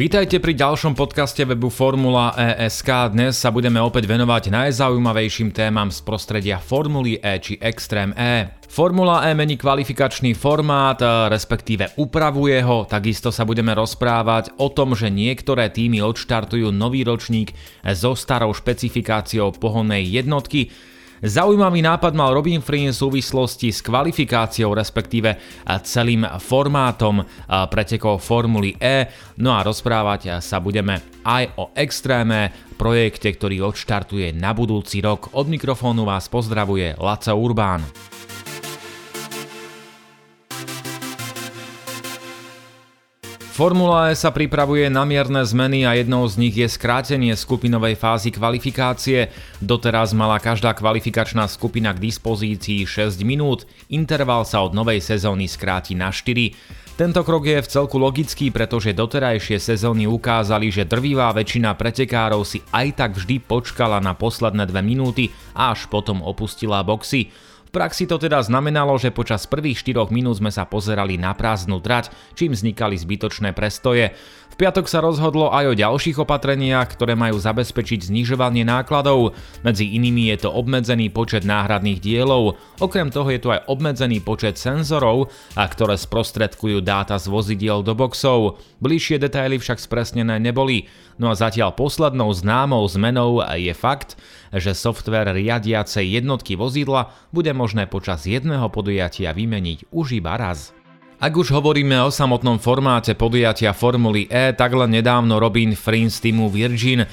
Vítajte pri ďalšom podcaste webu Formula ESK. Dnes sa budeme opäť venovať najzaujímavejším témam z prostredia Formuly E či Extreme E. Formula E mení kvalifikačný formát, respektíve upravuje ho, takisto sa budeme rozprávať o tom, že niektoré týmy odštartujú nový ročník so starou špecifikáciou pohonnej jednotky, Zaujímavý nápad mal Robin Free v súvislosti s kvalifikáciou, respektíve celým formátom pretekov Formuly E. No a rozprávať sa budeme aj o extréme, projekte, ktorý odštartuje na budúci rok. Od mikrofónu vás pozdravuje Laco Urbán. Formula E sa pripravuje na mierne zmeny a jednou z nich je skrátenie skupinovej fázy kvalifikácie. Doteraz mala každá kvalifikačná skupina k dispozícii 6 minút, interval sa od novej sezóny skráti na 4. Tento krok je v celku logický, pretože doterajšie sezóny ukázali, že drvivá väčšina pretekárov si aj tak vždy počkala na posledné dve minúty a až potom opustila boxy. V praxi to teda znamenalo, že počas prvých 4 minút sme sa pozerali na prázdnu trať, čím vznikali zbytočné prestoje. V piatok sa rozhodlo aj o ďalších opatreniach, ktoré majú zabezpečiť znižovanie nákladov. Medzi inými je to obmedzený počet náhradných dielov, okrem toho je tu aj obmedzený počet senzorov, a ktoré sprostredkujú dáta z vozidiel do boxov. Bližšie detaily však spresnené neboli. No a zatiaľ poslednou známou zmenou je fakt, že software riadiacej jednotky vozidla bude možné počas jedného podujatia vymeniť už iba raz. Ak už hovoríme o samotnom formáte podujatia Formuly E, tak len nedávno Robin Frins týmu Virgin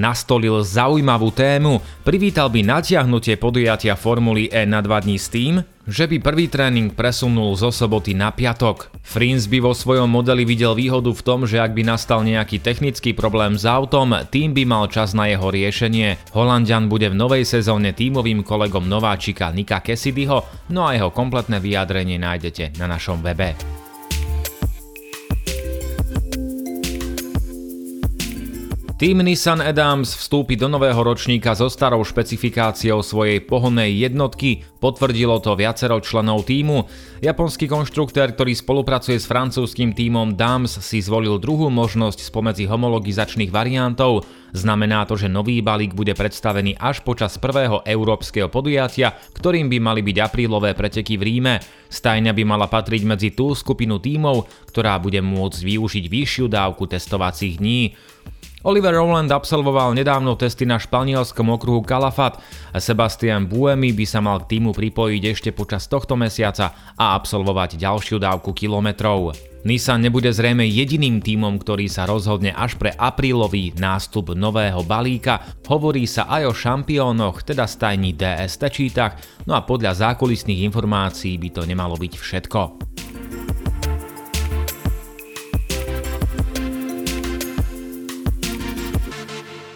nastolil zaujímavú tému. Privítal by natiahnutie podujatia Formuly E na dva dní s tým, že by prvý tréning presunul zo soboty na piatok. Frins by vo svojom modeli videl výhodu v tom, že ak by nastal nejaký technický problém s autom, tým by mal čas na jeho riešenie. Holandian bude v novej sezóne tímovým kolegom nováčika Nika Cassidyho, no a jeho kompletné vyjadrenie nájdete na našom webe. Tým Nissan Adams vstúpi do nového ročníka so starou špecifikáciou svojej pohonnej jednotky, potvrdilo to viacero členov týmu. Japonský konštruktér, ktorý spolupracuje s francúzským týmom Dams, si zvolil druhú možnosť spomedzi homologizačných variantov. Znamená to, že nový balík bude predstavený až počas prvého európskeho podujatia, ktorým by mali byť aprílové preteky v Ríme. Stajňa by mala patriť medzi tú skupinu tímov, ktorá bude môcť využiť vyššiu dávku testovacích dní. Oliver Rowland absolvoval nedávno testy na španielskom okruhu Calafat a Sebastian Buemi by sa mal k týmu pripojiť ešte počas tohto mesiaca a absolvovať ďalšiu dávku kilometrov. Nissan nebude zrejme jediným tímom, ktorý sa rozhodne až pre aprílový nástup nového balíka. Hovorí sa aj o šampiónoch, teda stajní DS Tečítach, no a podľa zákulisných informácií by to nemalo byť všetko.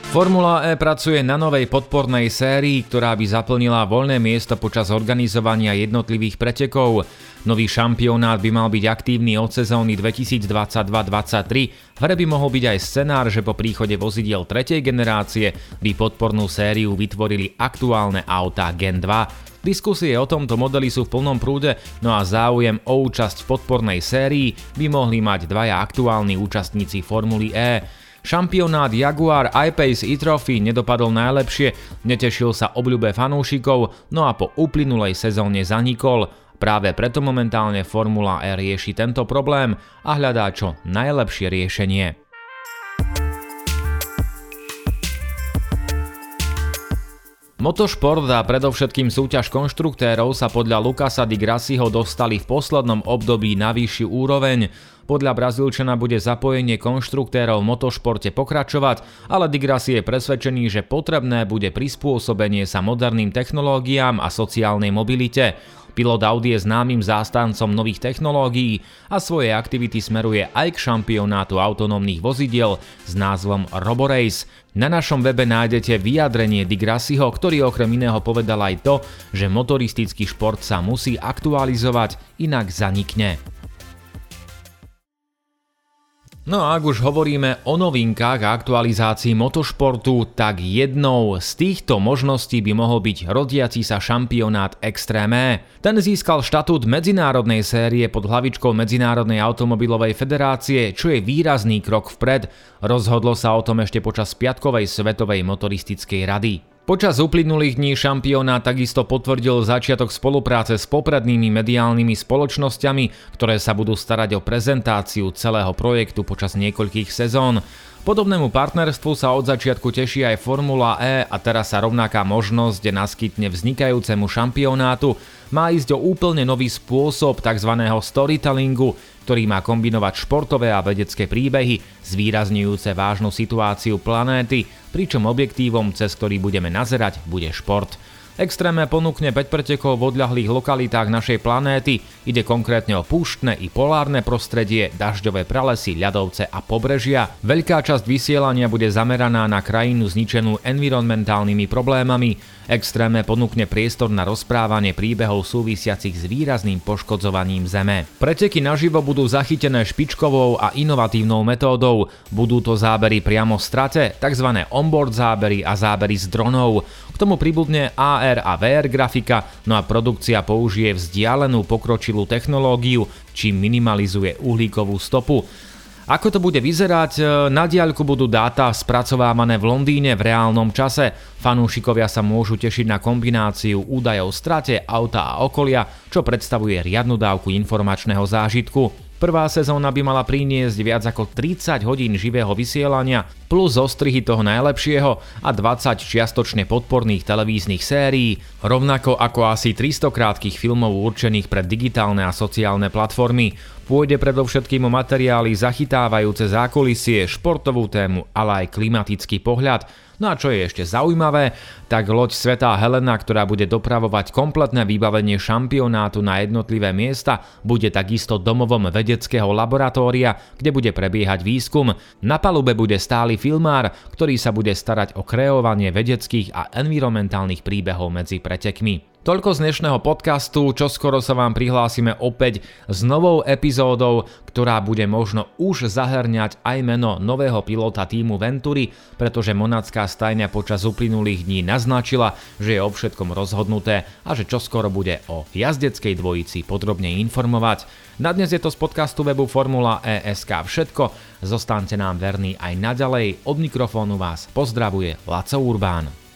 Formula E pracuje na novej podpornej sérii, ktorá by zaplnila voľné miesto počas organizovania jednotlivých pretekov. Nový šampionát by mal byť aktívny od sezóny 2022-2023. V hre by mohol byť aj scenár, že po príchode vozidiel tretej generácie by podpornú sériu vytvorili aktuálne autá Gen 2. Diskusie o tomto modeli sú v plnom prúde, no a záujem o účasť v podpornej sérii by mohli mať dvaja aktuálni účastníci Formuly E. Šampionát Jaguar I-Pace e-Trophy nedopadol najlepšie, netešil sa obľúbe fanúšikov, no a po uplynulej sezóne zanikol. Práve preto momentálne Formula E rieši tento problém a hľadá čo najlepšie riešenie. Motošport a predovšetkým súťaž konštruktérov sa podľa Lukasa di Grassiho dostali v poslednom období na vyššiu úroveň. Podľa Brazílčana bude zapojenie konštruktérov v motošporte pokračovať, ale di Grassi je presvedčený, že potrebné bude prispôsobenie sa moderným technológiám a sociálnej mobilite. Pilot Audi je známym zástancom nových technológií a svoje aktivity smeruje aj k šampionátu autonómnych vozidiel s názvom Roborace. Na našom webe nájdete vyjadrenie Di Grassiho, ktorý okrem iného povedal aj to, že motoristický šport sa musí aktualizovať, inak zanikne. No a ak už hovoríme o novinkách a aktualizácii motošportu, tak jednou z týchto možností by mohol byť rodiaci sa šampionát Extreme. Ten získal štatút medzinárodnej série pod hlavičkou Medzinárodnej automobilovej federácie, čo je výrazný krok vpred. Rozhodlo sa o tom ešte počas Piatkovej svetovej motoristickej rady. Počas uplynulých dní šampióna takisto potvrdil začiatok spolupráce s poprednými mediálnymi spoločnosťami, ktoré sa budú starať o prezentáciu celého projektu počas niekoľkých sezón. Podobnému partnerstvu sa od začiatku teší aj Formula E a teraz sa rovnaká možnosť naskytne vznikajúcemu šampionátu. Má ísť o úplne nový spôsob tzv. storytellingu, ktorý má kombinovať športové a vedecké príbehy, zvýrazňujúce vážnu situáciu planéty, pričom objektívom, cez ktorý budeme nazerať, bude šport. Extréme ponúkne 5 pretekov v odľahlých lokalitách našej planéty. Ide konkrétne o púštne i polárne prostredie, dažďové pralesy, ľadovce a pobrežia. Veľká časť vysielania bude zameraná na krajinu zničenú environmentálnymi problémami. Extréme ponúkne priestor na rozprávanie príbehov súvisiacich s výrazným poškodzovaním Zeme. Preteky naživo budú zachytené špičkovou a inovatívnou metódou. Budú to zábery priamo v strate, tzv. onboard zábery a zábery z dronov. K tomu pribudne AR a VR grafika, no a produkcia použije vzdialenú pokročilú technológiu, čím minimalizuje uhlíkovú stopu. Ako to bude vyzerať? E, na diaľku budú dáta spracovávané v Londýne v reálnom čase. Fanúšikovia sa môžu tešiť na kombináciu údajov strate, auta a okolia, čo predstavuje riadnu dávku informačného zážitku. Prvá sezóna by mala priniesť viac ako 30 hodín živého vysielania, plus ostrihy toho najlepšieho a 20 čiastočne podporných televíznych sérií, rovnako ako asi 300 krátkých filmov určených pre digitálne a sociálne platformy. Pôjde predovšetkým o materiály zachytávajúce zákulisie, športovú tému, ale aj klimatický pohľad. No a čo je ešte zaujímavé, tak loď Svetá Helena, ktorá bude dopravovať kompletné vybavenie šampionátu na jednotlivé miesta, bude takisto domovom vedeckého laboratória, kde bude prebiehať výskum. Na palube bude stály filmár, ktorý sa bude starať o kreovanie vedeckých a environmentálnych príbehov medzi pretekmi. Toľko z dnešného podcastu, čo skoro sa vám prihlásime opäť s novou epizódou, ktorá bude možno už zahrňať aj meno nového pilota týmu Venturi, pretože monacká stajňa počas uplynulých dní naznačila, že je o všetkom rozhodnuté a že čoskoro bude o jazdeckej dvojici podrobne informovať. Na dnes je to z podcastu webu Formula ESK všetko, zostaňte nám verní aj naďalej, od mikrofónu vás pozdravuje Laco Urbán.